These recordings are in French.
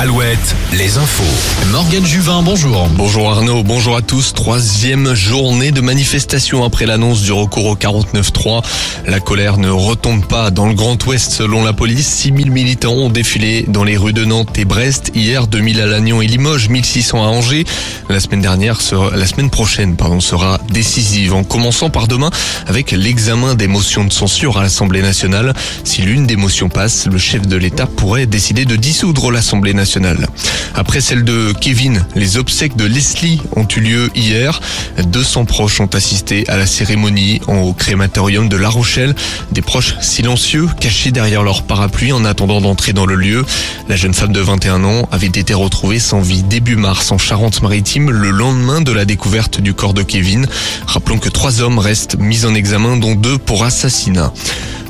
Alouette, les infos. Morgane Juvin, bonjour. Bonjour Arnaud, bonjour à tous. Troisième journée de manifestation après l'annonce du recours au 49.3. La colère ne retombe pas dans le Grand Ouest selon la police. 6000 militants ont défilé dans les rues de Nantes et Brest. Hier, 2000 à Lannion et Limoges, 1600 à Angers. La semaine dernière, sera, la semaine prochaine, pardon, sera décisive en commençant par demain avec l'examen des motions de censure à l'Assemblée nationale. Si l'une des motions passe, le chef de l'État pourrait décider de dissoudre l'Assemblée nationale. Après celle de Kevin, les obsèques de Leslie ont eu lieu hier. 200 proches ont assisté à la cérémonie au crématorium de La Rochelle. Des proches silencieux, cachés derrière leur parapluie en attendant d'entrer dans le lieu. La jeune femme de 21 ans avait été retrouvée sans vie début mars en Charente-Maritime le lendemain de la découverte du corps de Kevin. Rappelons que trois hommes restent mis en examen dont deux pour assassinat.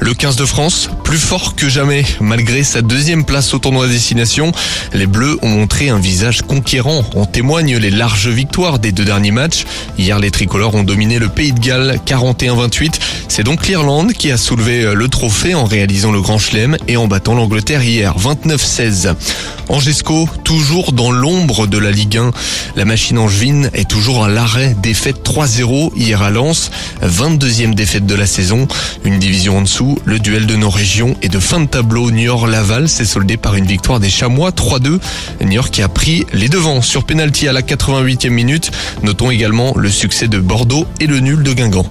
Le 15 de France, plus fort que jamais, malgré sa deuxième place au tournoi destination. Les Bleus ont montré un visage conquérant. En témoignent les larges victoires des deux derniers matchs. Hier, les tricolores ont dominé le Pays de Galles 41-28. C'est donc l'Irlande qui a soulevé le trophée en réalisant le Grand Chelem et en battant l'Angleterre hier 29-16. Angesco, toujours dans l'ombre de la Ligue 1. La machine angevine est toujours à l'arrêt. Défaite 3-0 hier à Lens. 22e défaite de la saison. Une division en dessous. Le duel de nos régions et de fin de tableau Niort-Laval s'est soldé par une victoire des Chamois 3-2. Niort qui a pris les devants sur penalty à la 88e minute. Notons également le succès de Bordeaux et le nul de Guingamp.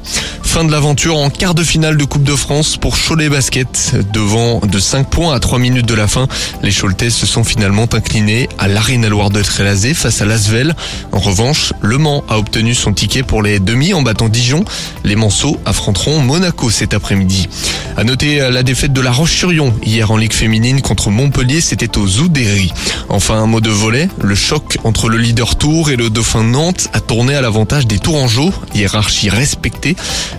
Fin de l'aventure en quart de finale de Coupe de France pour Cholet Basket. Devant de 5 points à 3 minutes de la fin, les Choletais se sont finalement inclinés à l'Arena Loire de Trélazé face à Lasvel. En revanche, Le Mans a obtenu son ticket pour les demi en battant Dijon. Les Manceaux affronteront Monaco cet après-midi. À noter la défaite de la Roche-sur-Yon hier en Ligue féminine contre Montpellier, c'était au Zoudéry. Enfin, un mot de volet, le choc entre le leader Tour et le dauphin Nantes a tourné à l'avantage des Tourangeaux, hiérarchie respectée.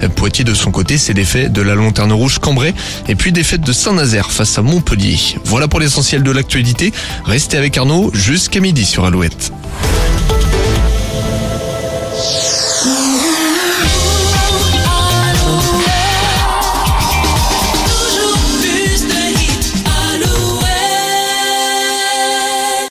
Poitiers de son côté s'est défait de la Lanterne Rouge Cambrai et puis défaite de Saint-Nazaire face à Montpellier. Voilà pour l'essentiel de l'actualité. Restez avec Arnaud jusqu'à midi sur Alouette.